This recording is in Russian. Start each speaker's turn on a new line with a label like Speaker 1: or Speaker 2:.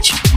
Speaker 1: Чуть.